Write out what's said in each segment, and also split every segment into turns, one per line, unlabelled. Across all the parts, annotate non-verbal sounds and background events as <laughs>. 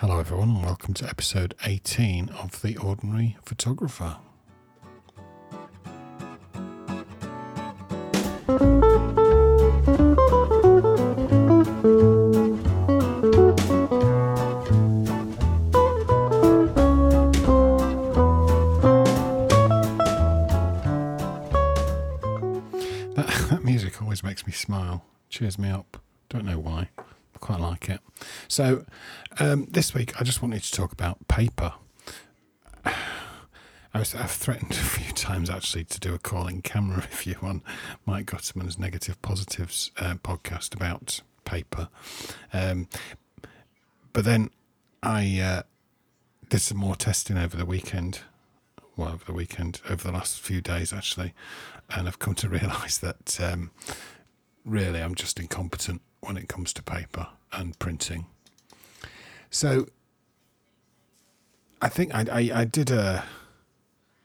Hello, everyone, and welcome to episode 18 of The Ordinary Photographer. That, <laughs> music always makes me smile, cheers me up. Don't know why. I quite like it. So, um, this week I just wanted to talk about paper. <sighs> I was, I've threatened <laughs> a few times actually to do a calling camera <laughs> review on Mike Gutterman's Negative Positives uh, podcast about paper. Um, but then I uh, did some more testing over the weekend. Well, over the weekend, over the last few days actually, and I've come to <laughs> realise that um, really I'm just incompetent when it comes to paper and printing. So I think I, I, I did a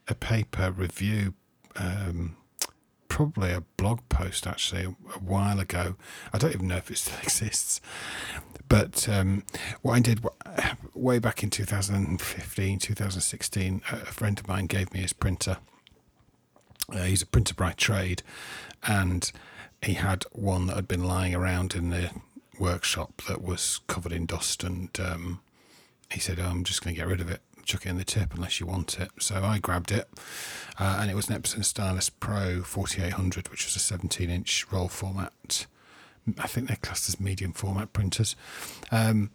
a paper review, um, probably a blog post actually a, a while ago. I don't even know if it still <laughs> exists. But um, what I did <sighs> way back in 2015, 2016, a friend of mine gave me his printer. Uh, he's a printer by trade, and he had one that had been lying around in the workshop that was covered in dust, and um, he said, oh, "I'm just going to get rid of it, chuck it in the tip unless you want it." So I grabbed it, uh, and it was an Epson Stylus Pro 4800, which was a 17-inch roll format. I think they're classed as medium format printers, um,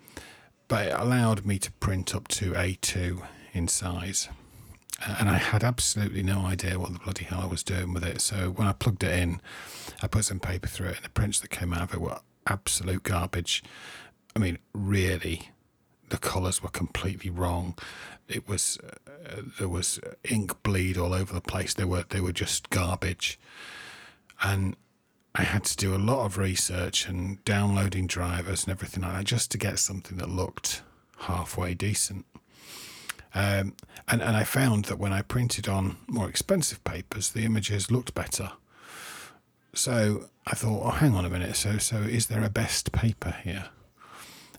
but it allowed me to print up to A2 in size. And I had absolutely no idea what the bloody hell I was doing with it. So when I plugged it in, I put some paper through it, and the prints that came out of it were absolute garbage. I mean, really, the colours were completely wrong. It was uh, there was ink bleed all over the place. They were they were just garbage, and I had to do a lot of research and downloading drivers and everything like that just to get something that looked halfway decent. Um, and, and I found that when I printed on more expensive papers, the images looked better. So I thought, oh, hang on a minute. So, so is there a best paper here?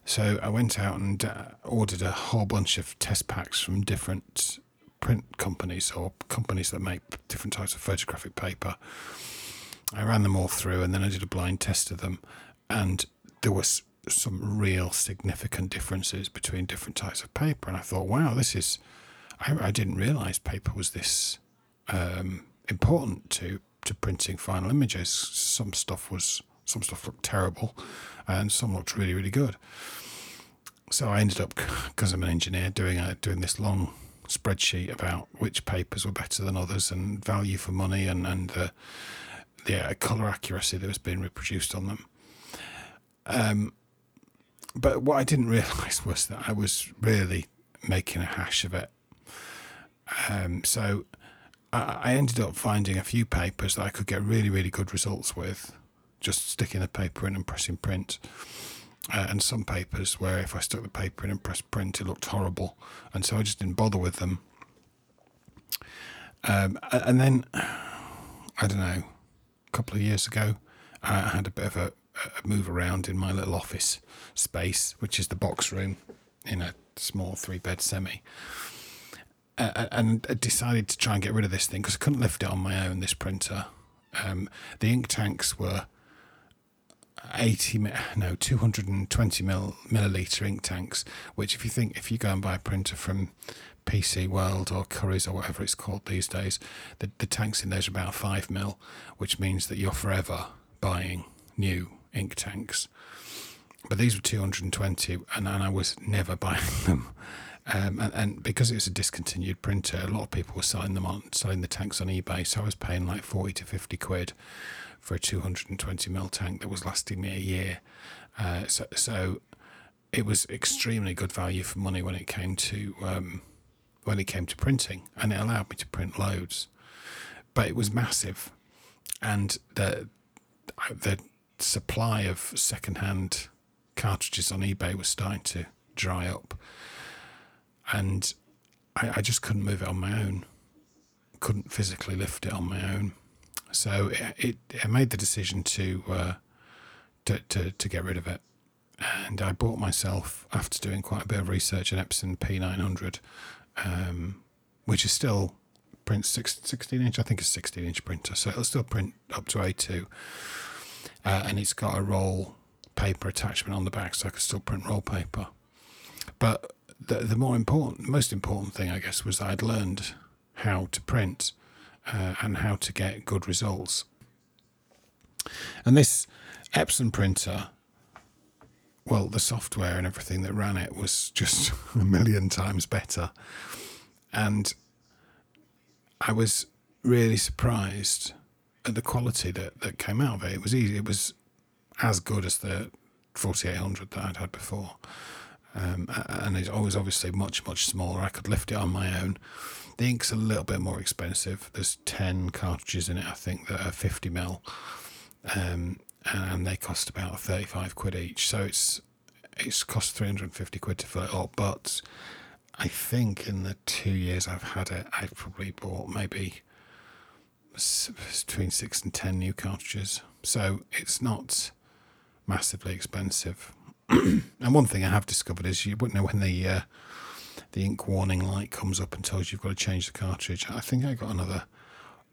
So I went out and uh, ordered a whole bunch of test packs from different print companies or companies that make different types of photographic paper. I ran them all through and then I did a blind test of them. And there was some real significant differences between different types of paper. And I thought, wow, this is, I, I didn't realize paper was this um, important to, to printing final images. Some stuff was, some stuff looked terrible and some looked really, really good. So I ended up, because I'm an engineer, doing a, doing this long spreadsheet about which papers were better than others and value for money and, and the, the uh, color accuracy that was being reproduced on them. Um, but what I didn't <laughs> realise was that I was really making a hash of it. Um, so I, ended up finding a few papers that I could get really, really good results with, just sticking the paper in and pressing print. Uh, and some papers where if I stuck the paper in and pressed print, it looked horrible, and so I just didn't bother with them. Um, and then I don't know, a couple of years ago, I had a bit of a, a move around in my little office space, which is the box room in a small three bed semi. Uh, and decided to try and get rid of this thing because I couldn't lift it on my own. This printer, um, the ink tanks were eighty no two hundred and twenty mil milliliter ink tanks. Which, if you think if you go and buy a printer from PC World or Currys or whatever it's called these days, the the tanks in those are about five mil, which means that you're forever buying new ink tanks. But these were 220, and, and I was never <laughs> buying them. Um, and, and, because it was a discontinued printer, a lot of people were selling them on selling the tanks on eBay. So I was paying like 40 to 50 quid for a 220 mil tank that was lasting me a year. Uh, so, so it was extremely good value for money when it came to um, when it came to printing, and it allowed me to print loads. But it was massive, and the the supply of secondhand cartridges on eBay was starting to dry up, and I, I just couldn't move it on my own. Couldn't physically lift it on my own, so it, it I made the decision to, uh, to to to get rid of it. and I bought myself after doing quite a bit of research an Epson P900, um, which is still prints 16 inch. I think it's 16 inch printer, so it'll still print up to A2, uh, and it's got a roll paper attachment on the back, so I can still print roll paper. But the, the more important, most important thing, I guess, was I'd learned how to print uh, and how to get good results. And this Epson printer, well, the software and everything that ran it was just <laughs> a million times better. And I was really surprised at the quality that, that came out of it. It was easy. It was as good as the 4800 that I'd had before. Um, and it's always obviously much, much smaller. I could lift it on my own. The ink's a little bit more expensive. There's 10 cartridges in it, I think, that are 50 mil. Um, and they cost about 35 quid each. So it's it's cost 350 quid to fill it up. But I think in the two years I've had it, I've probably bought maybe between six and 10 new cartridges. So it's not massively expensive. <clears throat> and one thing I have discovered is you wouldn't know when the uh, the ink warning light comes up and tells you you've got to change the cartridge. I think I got another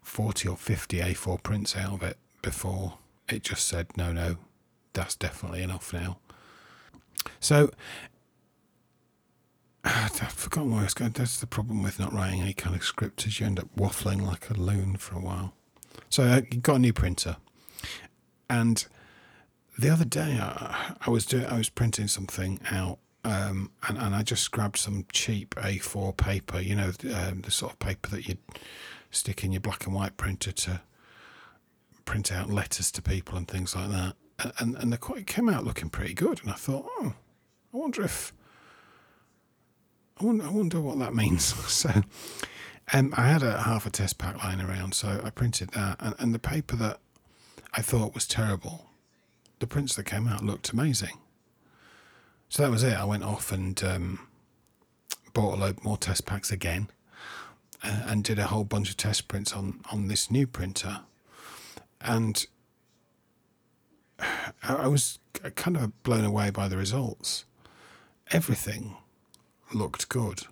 40 or 50 A4 prints out of it before it just said, no, no, that's definitely enough now. So <sighs> I've forgotten where I was going. That's the problem with not writing any kind of script, is you end up waffling like a loon for a while. So I got a new printer, and the other day I, I was doing I was printing something out um, and, and I just grabbed some cheap A4 paper, you know, um, the sort of paper that you stick in your black and white printer to print out letters to people and things like that. And, and the it came out looking pretty good. And I thought, oh, I wonder if, I wonder, I wonder what that means. <laughs> so um, I had a half a test pack lying around, so I printed that. And, and the paper that I thought was terrible the prints that came out looked amazing. So that was it. I went off and um, bought a load more test packs again, uh, and did a whole bunch of test prints on on this new printer, and <sighs> I was kind of blown away by the results. Everything looked good.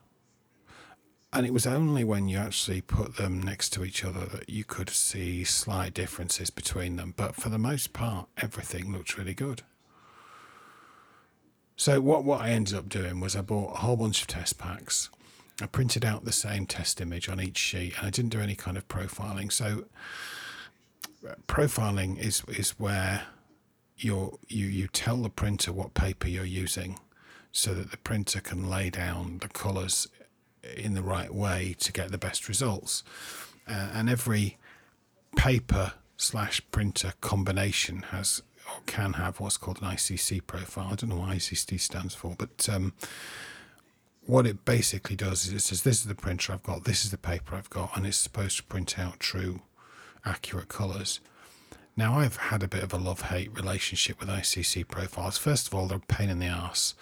And it was only when you actually put them next to each other that you could see slight differences between them. But for the most part, everything looked really good. So what, what I ended up doing was I bought a whole bunch of test packs. I printed out the same test image on each sheet and I didn't do any kind of profiling. So profiling is is where you you you tell the printer what paper you're using so that the printer can lay down the colors in the right way to get the best results. Uh, and every paper slash printer combination has or can have what's called an ICC profile. I don't know what ICC stands for, but um, what it basically does is it says this is the printer I've got, this is the paper I've got, and it's supposed to print out true, accurate colours. Now, I've had a bit of a love hate relationship with ICC profiles. First of all, they're a pain in the ass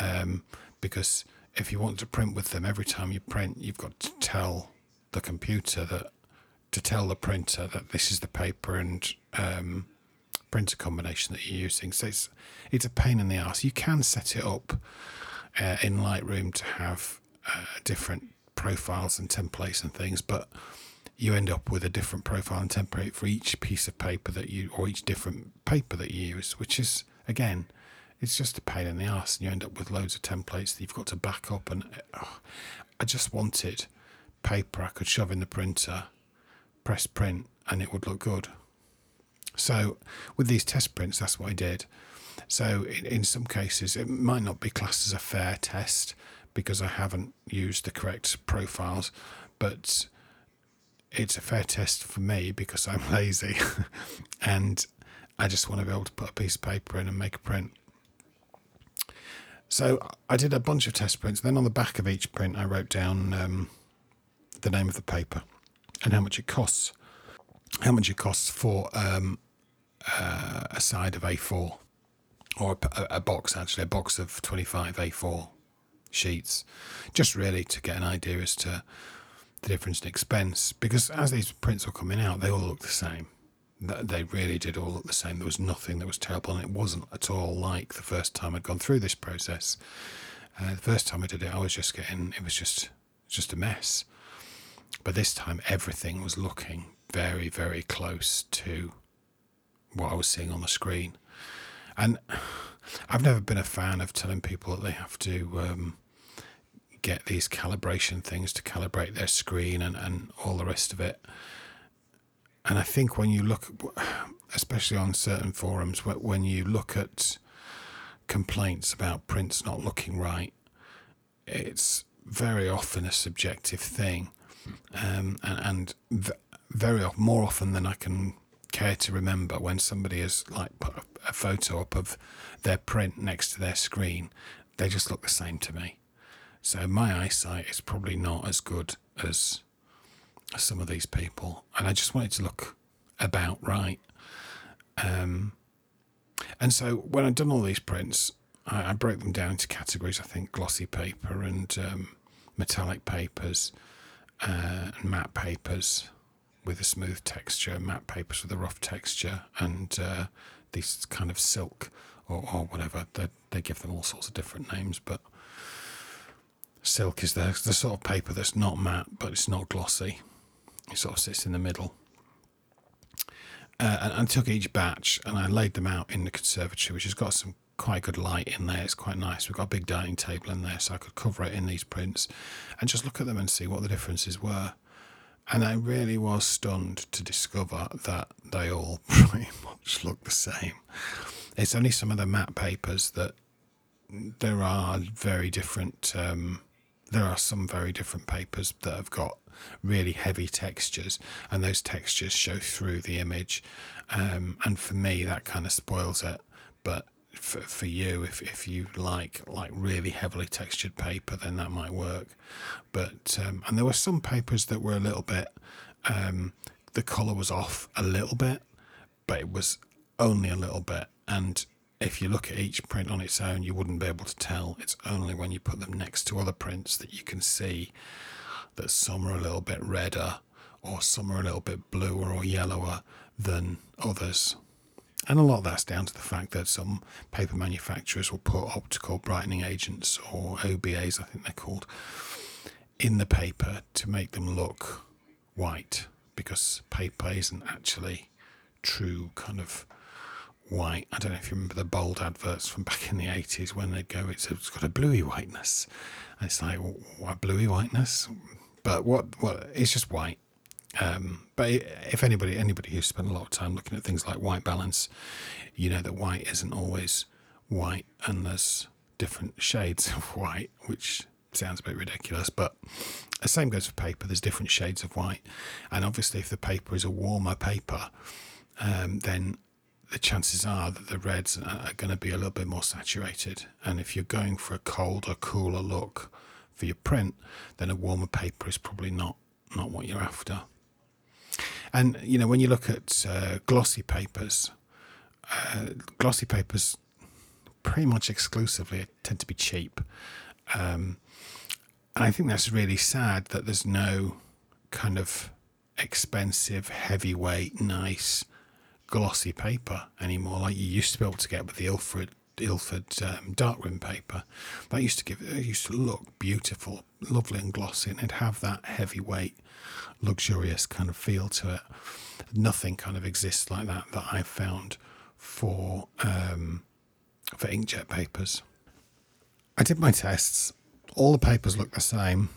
um, because if you want to print with them, every time you print, you've got to tell the computer that to tell the printer that this is the paper and um, printer combination that you're using. So it's it's a pain in the ass. You can set it up uh, in Lightroom to have uh, different profiles and templates and things, but you end up with a different profile and template for each piece of paper that you or each different paper that you use, which is again it's just a pain in the ass, and you end up with loads of templates that you've got to back up. And oh, I just wanted paper I could shove in the printer, press print, and it would look good. So with these test prints, that's what I did. So in, in some cases, it might not be classed as a fair test because I haven't used the correct profiles, but it's a fair test for me because I'm <laughs> lazy and I just want to be able to put a piece of paper in and make a print. So I did a bunch of test prints. Then on the back of each print, I wrote down um, the name of the paper and how much it costs. How much it costs for um, uh, a side of A4 or a, a, box, actually, a box of 25 A4 sheets, just really to get an idea as to the difference in expense. Because as these prints are coming out, they all look the same. They really did all look the same. There was nothing that was terrible, and it wasn't at all like the first time I'd gone through this process. Uh, the first time I did it, I was just getting it was just just a mess. But this time, everything was looking very, very close to what I was seeing on the screen. And I've never been a fan of telling people that they have to um, get these calibration things to calibrate their screen and, and all the rest of it. And I think when you look, especially on certain forums, when you look at complaints about prints not looking right, it's very often a subjective thing. Um, and, and very often, more often than I can care to remember, when somebody has like put a photo up of their print next to their screen, they just look the same to me. So my eyesight is probably not as good as some of these people, and I just wanted to look about right. Um, and so when I'd done all these prints, I, I, broke them down into categories. I think glossy paper and um, metallic papers uh, and matte papers with a smooth texture, matte papers with a rough texture, and uh, these kind of silk or, or whatever. They, they give them all sorts of different names, but silk is the, the sort of paper that's not matte, but it's not glossy. It sort of sits in the middle. Uh, and I took each batch and I laid them out in the conservatory, which has got some quite good light in there. It's quite nice. We've got a big dining table in there, so I could cover it in these prints and just look at them and see what the differences were. And I really was stunned to discover that they all <laughs> pretty much look the same. It's only some of the matte papers that there are very different. Um, there are some very different papers that have got really heavy textures, and those textures show through the image. Um, and for me, that kind of spoils it. But for, for you, if, if you like like really heavily textured paper, then that might work. But um, and there were some papers that were a little bit. Um, the color was off a little bit, but it was only a little bit. And if you look at each print on its own, you wouldn't be able to tell. It's only when you put them next to other prints that you can see that some are a little bit redder or some are a little bit bluer or yellower than others. And a lot of that's down to the fact that some paper manufacturers will put optical brightening agents or OBAs, I think they're called, in the paper to make them look white because paper isn't actually true kind of white. I don't know if you remember the bold adverts from back in the 80s when they'd go, it's, it's got a bluey whiteness. And it's like, what bluey whiteness? But what, what, it's just white. Um, but if anybody anybody who's spent a lot of time looking at things like white balance, you know that white isn't always white, and there's different shades of <laughs> white, which sounds a bit ridiculous, but the same goes for paper. There's different shades of white, and obviously, if the paper is a warmer paper, um, then the chances are that the reds are going to be a little bit more saturated. And if you're going for a colder, cooler look for your print, then a warmer paper is probably not not what you're after. And you know, when you look at uh, glossy papers, uh, glossy papers pretty much exclusively tend to be cheap. Um, and I think that's really sad that there's no kind of expensive, heavyweight, nice, glossy paper anymore, like you used to be able to get with the Ilford Ilford um, darkroom paper. That used to give it used to look beautiful, lovely and glossy, and it'd have that heavyweight luxurious kind of feel to it. Nothing kind of exists like that that I've found for um, for inkjet papers. I did my tests. All the papers look the same,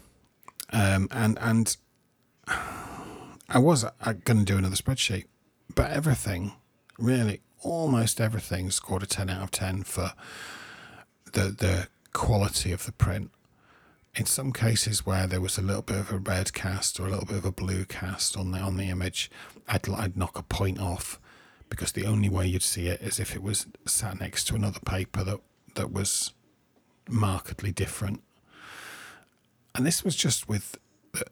um, and and <sighs> I was uh, going to do another spreadsheet, but everything, really, almost everything, scored a ten out of ten for the the quality of the print in some cases where there was a little bit of a red cast or a little bit of a blue cast on the on the image, I'd, I'd knock a point off because the only way you'd see it is if it was sat next to another paper that that was markedly different. And this was just with the,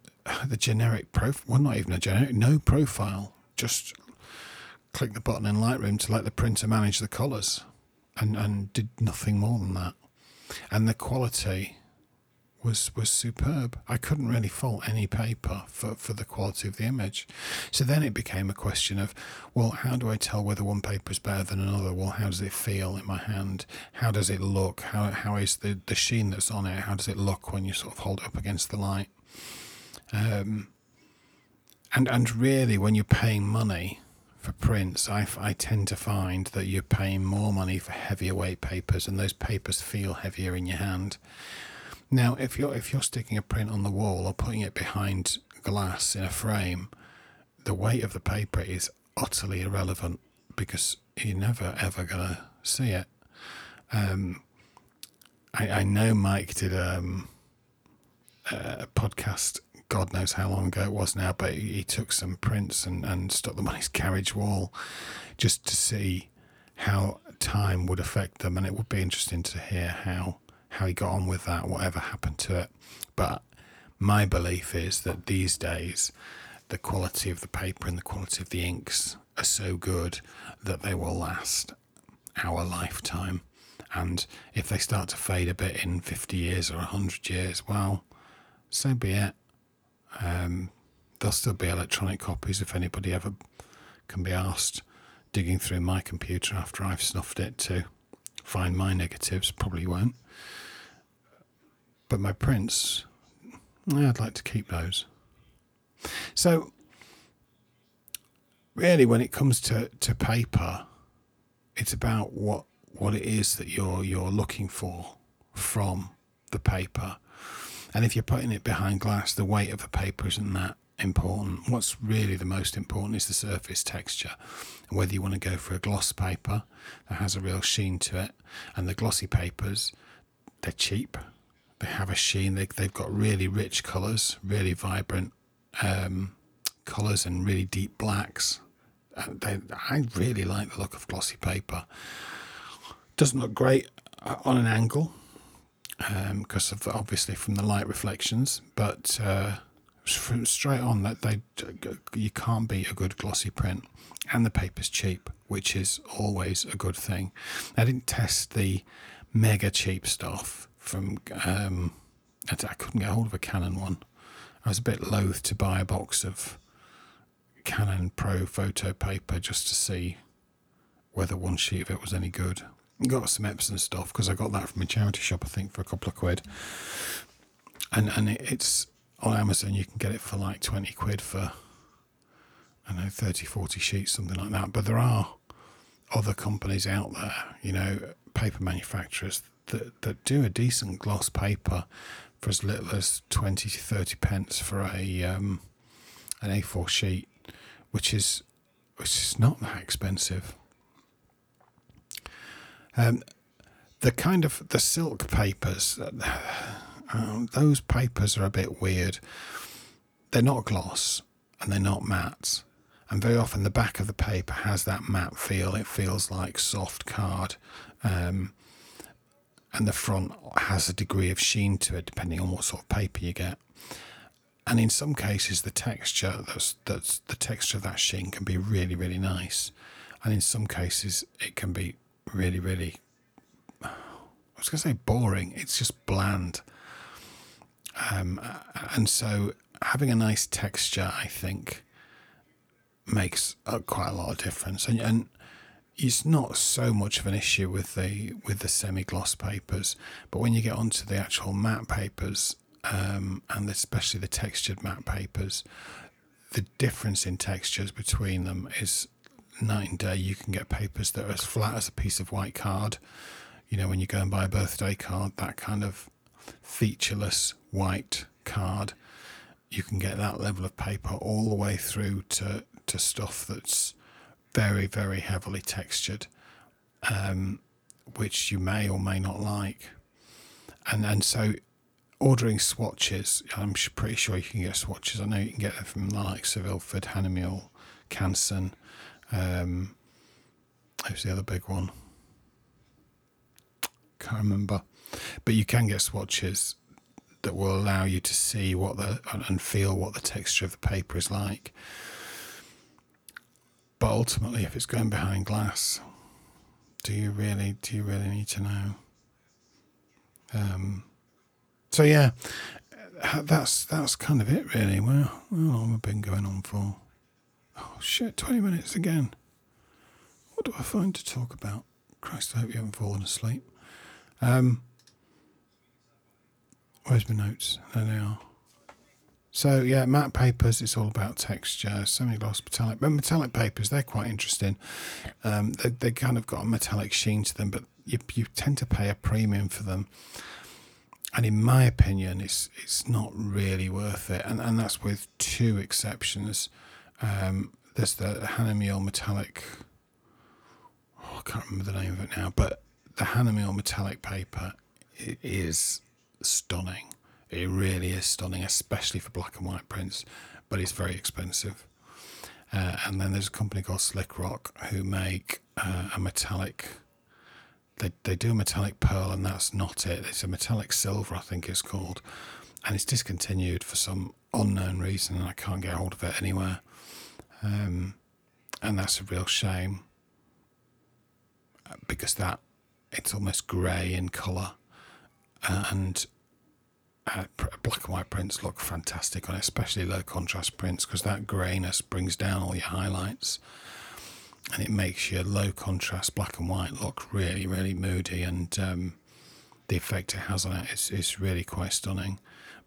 the generic profile. Well, not even a generic, no profile. Just click the button in Lightroom to let the printer manage the colours, and and did nothing more than that. And the quality was was superb. I couldn't really fault any paper for, for the quality of the image. So then it became a question of, well, how do I tell whether one paper is better than another? Well, how does it feel in my hand? How does it look? How how is the, the sheen that's on it? How does it look when you sort of hold it up against the light? Um, and and really, when you're paying money for prints, I, I tend to find that you're paying more money for heavier weight papers, and those papers feel heavier in your hand. Now, if you're if you're sticking a print on the wall or putting it behind glass in a frame, the weight of the paper is utterly irrelevant because you're never ever gonna see it. Um, I, I know Mike did um, a podcast God knows how long ago it was now, but he took some prints and, and stuck them on his carriage wall just to see how time would affect them. And it would be interesting to hear how, how he got on with that, whatever happened to it. But my belief is that these days, the quality of the paper and the quality of the inks are so good that they will last our lifetime. And if they start to fade a bit in 50 years or 100 years, well, so be it. Um, there'll still be electronic copies if anybody ever can be asked digging through my computer after I've snuffed it to find my negatives. Probably won't. But my prints, I'd like to keep those. So, really, when it comes to, to paper, it's about what what it is that you're you're looking for from the paper and if you're putting it behind glass, the weight of the paper isn't that important. What's really the most important is the surface texture. whether you want to go for a gloss paper that has a real sheen to it, and the glossy papers, they're cheap. They have a sheen. They, they've got really rich colours, really vibrant um, colours, and really deep blacks. They, I really like the look of glossy paper. Doesn't look great uh, on an angle because um, of obviously from the light reflections, but uh, straight on that they you can't beat a good glossy print, and the paper's cheap, which is always a good thing. I didn't test the mega cheap stuff from. Um, I, I couldn't get hold of a Canon one. I was a bit loath to buy a box of Canon Pro photo paper just to see whether one sheet of it was any good got some Epson stuff because I got that from a charity shop, I think, for a couple of quid. And and it, it's on Amazon, you can get it for like 20 quid for, I know, 30, 40 sheets, something like that. But there are other companies out there, you know, paper manufacturers that, that do a decent gloss paper for as little as 20 to 30 pence for a um, an A4 sheet, which is which is not that expensive. Um, the kind of the silk papers, uh, those papers are a bit weird. They're not gloss and they're not matte. And very often the back of the paper has that matte feel. It feels like soft card. Um, and the front has a degree of sheen to it, depending on what sort of paper you get. And in some cases, the texture that's that's the texture of that sheen can be really really nice, and in some cases it can be really, really, I was going to say boring. It's just bland. Um, and so having a nice texture, I think, makes uh, quite a lot of difference. And, and it's not so much of an issue with the with the semi gloss papers, but when you get onto the actual matte papers, um, and especially the textured matte papers, the difference in textures between them is night and day. You can get papers that are as flat as a piece of white card. You know, when you go and buy a birthday card, that kind of featureless white card, you can get that level of paper all the way through to, to stuff that's very, very heavily textured, um, which you may or may not like. And and so ordering swatches, I'm pretty sure you can get swatches. I know you can get them from likes of Ilford, Hahnemühle, Canson, um, who's the other big one? Can't remember. But you can get swatches that will allow you to see what the and feel what the texture of the paper is like. But ultimately, if it's going behind glass, do you really do you really need to know? Um, so yeah, uh, that's that's kind of it really. Well, how long have been going on for? Oh shit, twenty minutes again. What do I find to talk about? Christ, I hope you haven't fallen asleep. Um, where's my notes? There they are. So yeah, matte papers. It's all about texture. Semi-gloss metallic, but metallic papers they're quite interesting. Um, they they kind of got a metallic sheen to them, but you you tend to pay a premium for them. And in my opinion, it's it's not really worth it. And and that's with two exceptions. Um, there's the Hahnemühle metallic. Oh, I can't remember the name of it now, but the Hahnemühle metallic paper is stunning it really is stunning, especially for black and white prints, but it's very expensive. Uh, and then there's a company called Slickrock who make uh, a metallic. They they do a metallic pearl, and that's not it. It's a metallic silver, I think it's called, and it's discontinued for some unknown reason, and I can't get hold of it anywhere. Um, and that's a real shame because that it's almost grey in colour, and uh, black and white prints look fantastic on it, especially low contrast prints, because that greyness brings down all your highlights and it makes your low contrast black and white look really, really moody. And um, the effect it has on it is, is really quite stunning,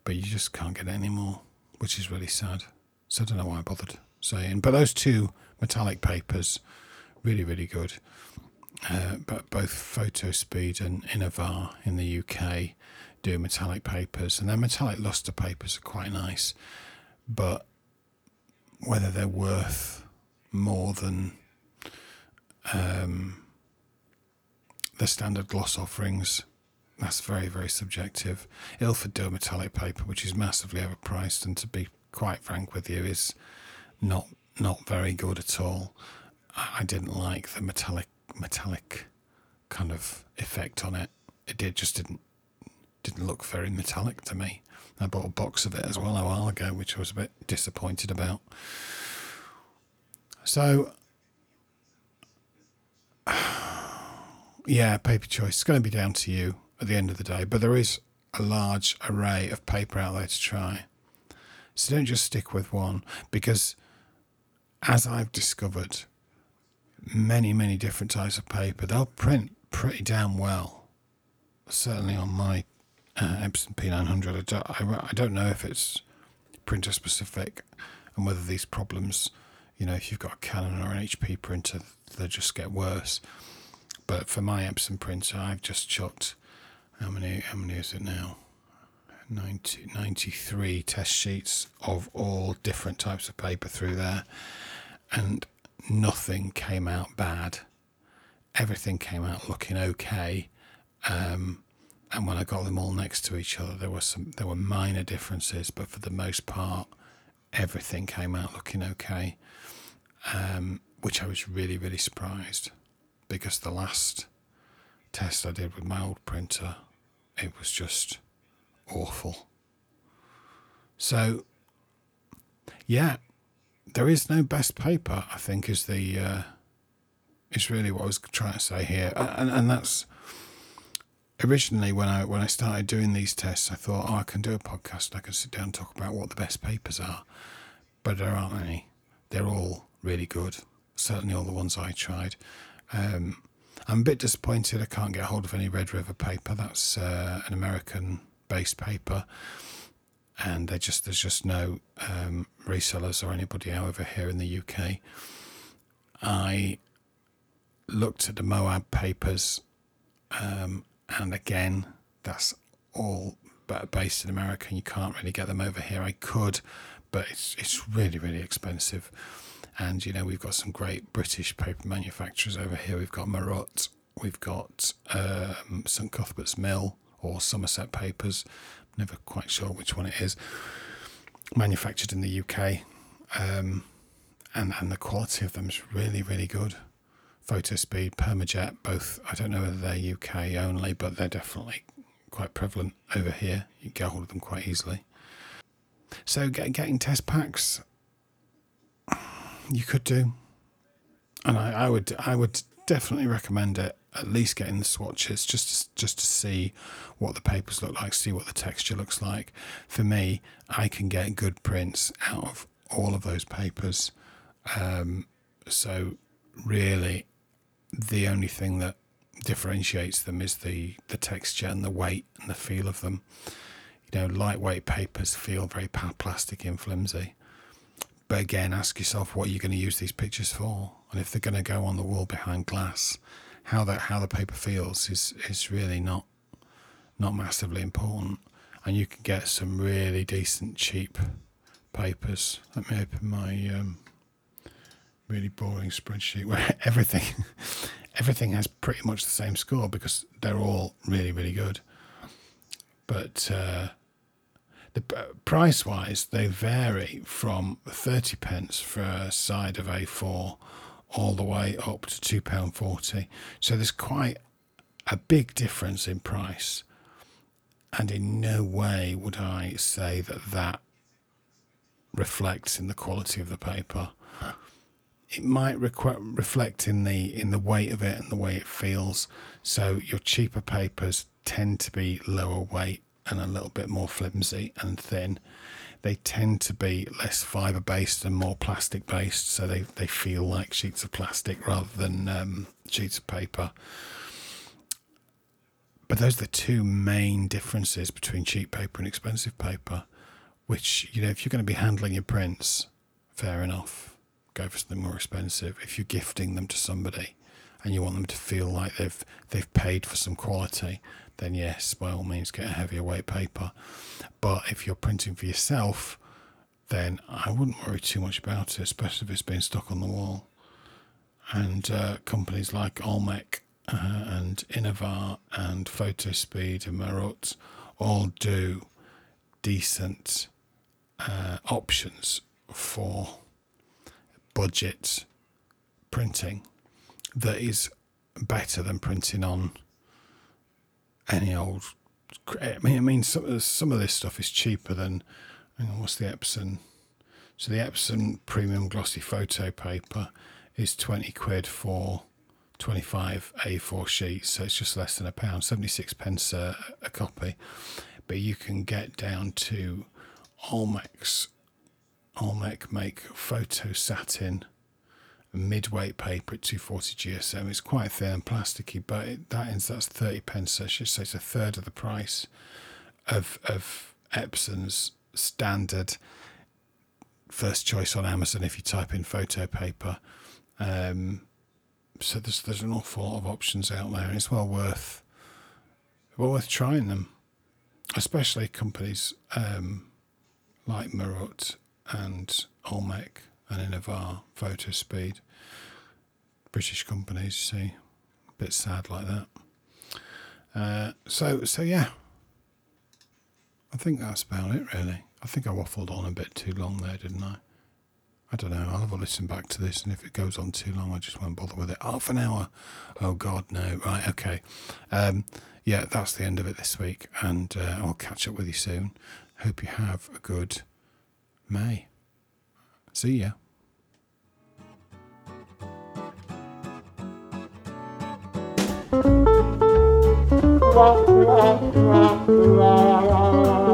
but you just can't get any more, which is really sad. So I don't know why I bothered saying. But those two metallic papers, really, really good. Uh, but both Photospeed and Innova in the UK do metallic papers, and their metallic luster papers are quite nice, but whether they're worth more than um, the standard gloss offerings, that's very, very subjective. Ilford do metallic paper, which is massively overpriced, and to be quite frank with you, is not not very good at all. I didn't like the metallic metallic kind of effect on it. It did just didn't didn't look very metallic to me. I bought a box of it as well a while ago, which I was a bit disappointed about. So, <sighs> yeah, paper choice. It's going to be down to you at the end of the day, but there is a large array of paper out there to try. So don't just stick with one because, as I've discovered, many, many different types of paper, they'll print pretty damn well. Certainly on my uh, Epson P900. I don't, I, I don't know if it's printer specific and whether these problems, you know, if you've got a Canon or an HP printer, they just get worse. But for my Epson printer, I've just chucked how many? How many is it now? 90, 93 test sheets of all different types of paper through there, and nothing came out bad. Everything came out looking okay. Um, and when I got them all next to each other, there were some there were minor differences, but for the most part, everything came out looking okay, um, which I was really really surprised because the last test I did with my old printer, it was just awful. So, yeah, there is no best paper. I think is the uh, is really what I was trying to say here, and and that's originally when I when I started doing these tests, I thought, oh, I can do a podcast. I can sit down and talk about what the best papers are, but there aren't any. They're all really good. Certainly, all the ones I tried. Um, I'm a bit disappointed. I can't get hold of any Red River paper. That's uh, an American-based paper, and they just there's just no um, resellers or anybody over here in the UK. I looked at the Moab papers um, and again, that's all based in America, and you can't really get them over here. I could, but it's it's really really expensive. And you know we've got some great British paper manufacturers over here. We've got Marrutt, we've got um, St Cuthbert's Mill or Somerset Papers. Never quite sure which one it is. Manufactured in the UK, um, and and the quality of them is really really good. Photospeed, Permajet, both, I don't know whether they're UK only, but they're definitely quite prevalent over here. You can get hold of them quite easily. So get, getting test packs, you could do, and I, I would I would definitely recommend it. At least getting the swatches just to, just to see what the papers look like, see what the texture looks like. For me, I can get good prints out of all of those papers. Um, so really, the only thing that differentiates them is the the texture and the weight and the feel of them. You know, lightweight papers feel very plastic and flimsy. But again, ask yourself what you're going to use these pictures for, and if they're going to go on the wall behind glass how that how the paper feels is is really not not massively important, and you can get some really decent cheap papers. Let me open my um, really boring spreadsheet where <laughs> everything everything has pretty much the same score because they're all really really good. But uh, the price wise, they vary from thirty pence for a side of A4 all the way up to £2.40. So there's quite a big difference in price. And in no way would I say that that reflects in the quality of the paper. It might requ- reflect in the in the weight of it and the way it feels. So your cheaper papers tend to be lower weight and a little bit more flimsy and thin they tend to be less fiber based and more plastic based, so they, they feel like sheets of plastic rather than um, sheets of paper. But those are the two main differences between cheap paper and expensive paper. Which, you know, if you're going to be handling your prints, fair enough, go for something more expensive. If you're gifting them to somebody and you want them to feel like they've they've paid for some quality, then yes, by all means, get a heavier weight paper. But if you're printing for yourself, then I wouldn't worry too much about it, especially if it's been stuck on the wall. And uh, companies like Olmec uh, and Innova and Photospeed and Marrutt all do decent uh, options for budget printing that is better than printing on any old. I mean, I mean, some of, some of this stuff is cheaper than. Hang on, what's the Epson? So the Epson premium glossy photo paper is twenty quid for twenty five A4 sheets, so it's just less than a pound, seventy six pence a, a copy. But you can get down to Olmec's Olmec make photo satin midweight paper at 240 GSM. It's quite thin and plasticky, but it, that is that's 30 pence. So I should say it's a third of the price of of Epson's standard first choice on Amazon if you type in photo paper. Um, so there's there's an awful lot of options out there, and it's well worth well worth trying them, especially companies um, like Marrutt and Olmec and Innova Photospeed. British companies, see, a bit sad like that. Uh, so, so yeah, I think that's about it, really. I think I waffled on a bit too long there, didn't I? I don't know. I'll have a listen back to this, and if it goes on too long, I just won't bother with it. Half an hour. Oh God, no. Right, okay. Um, yeah, that's the end of it this week, and uh, I'll catch up with you soon. Hope you have a good May. See ya. La la la la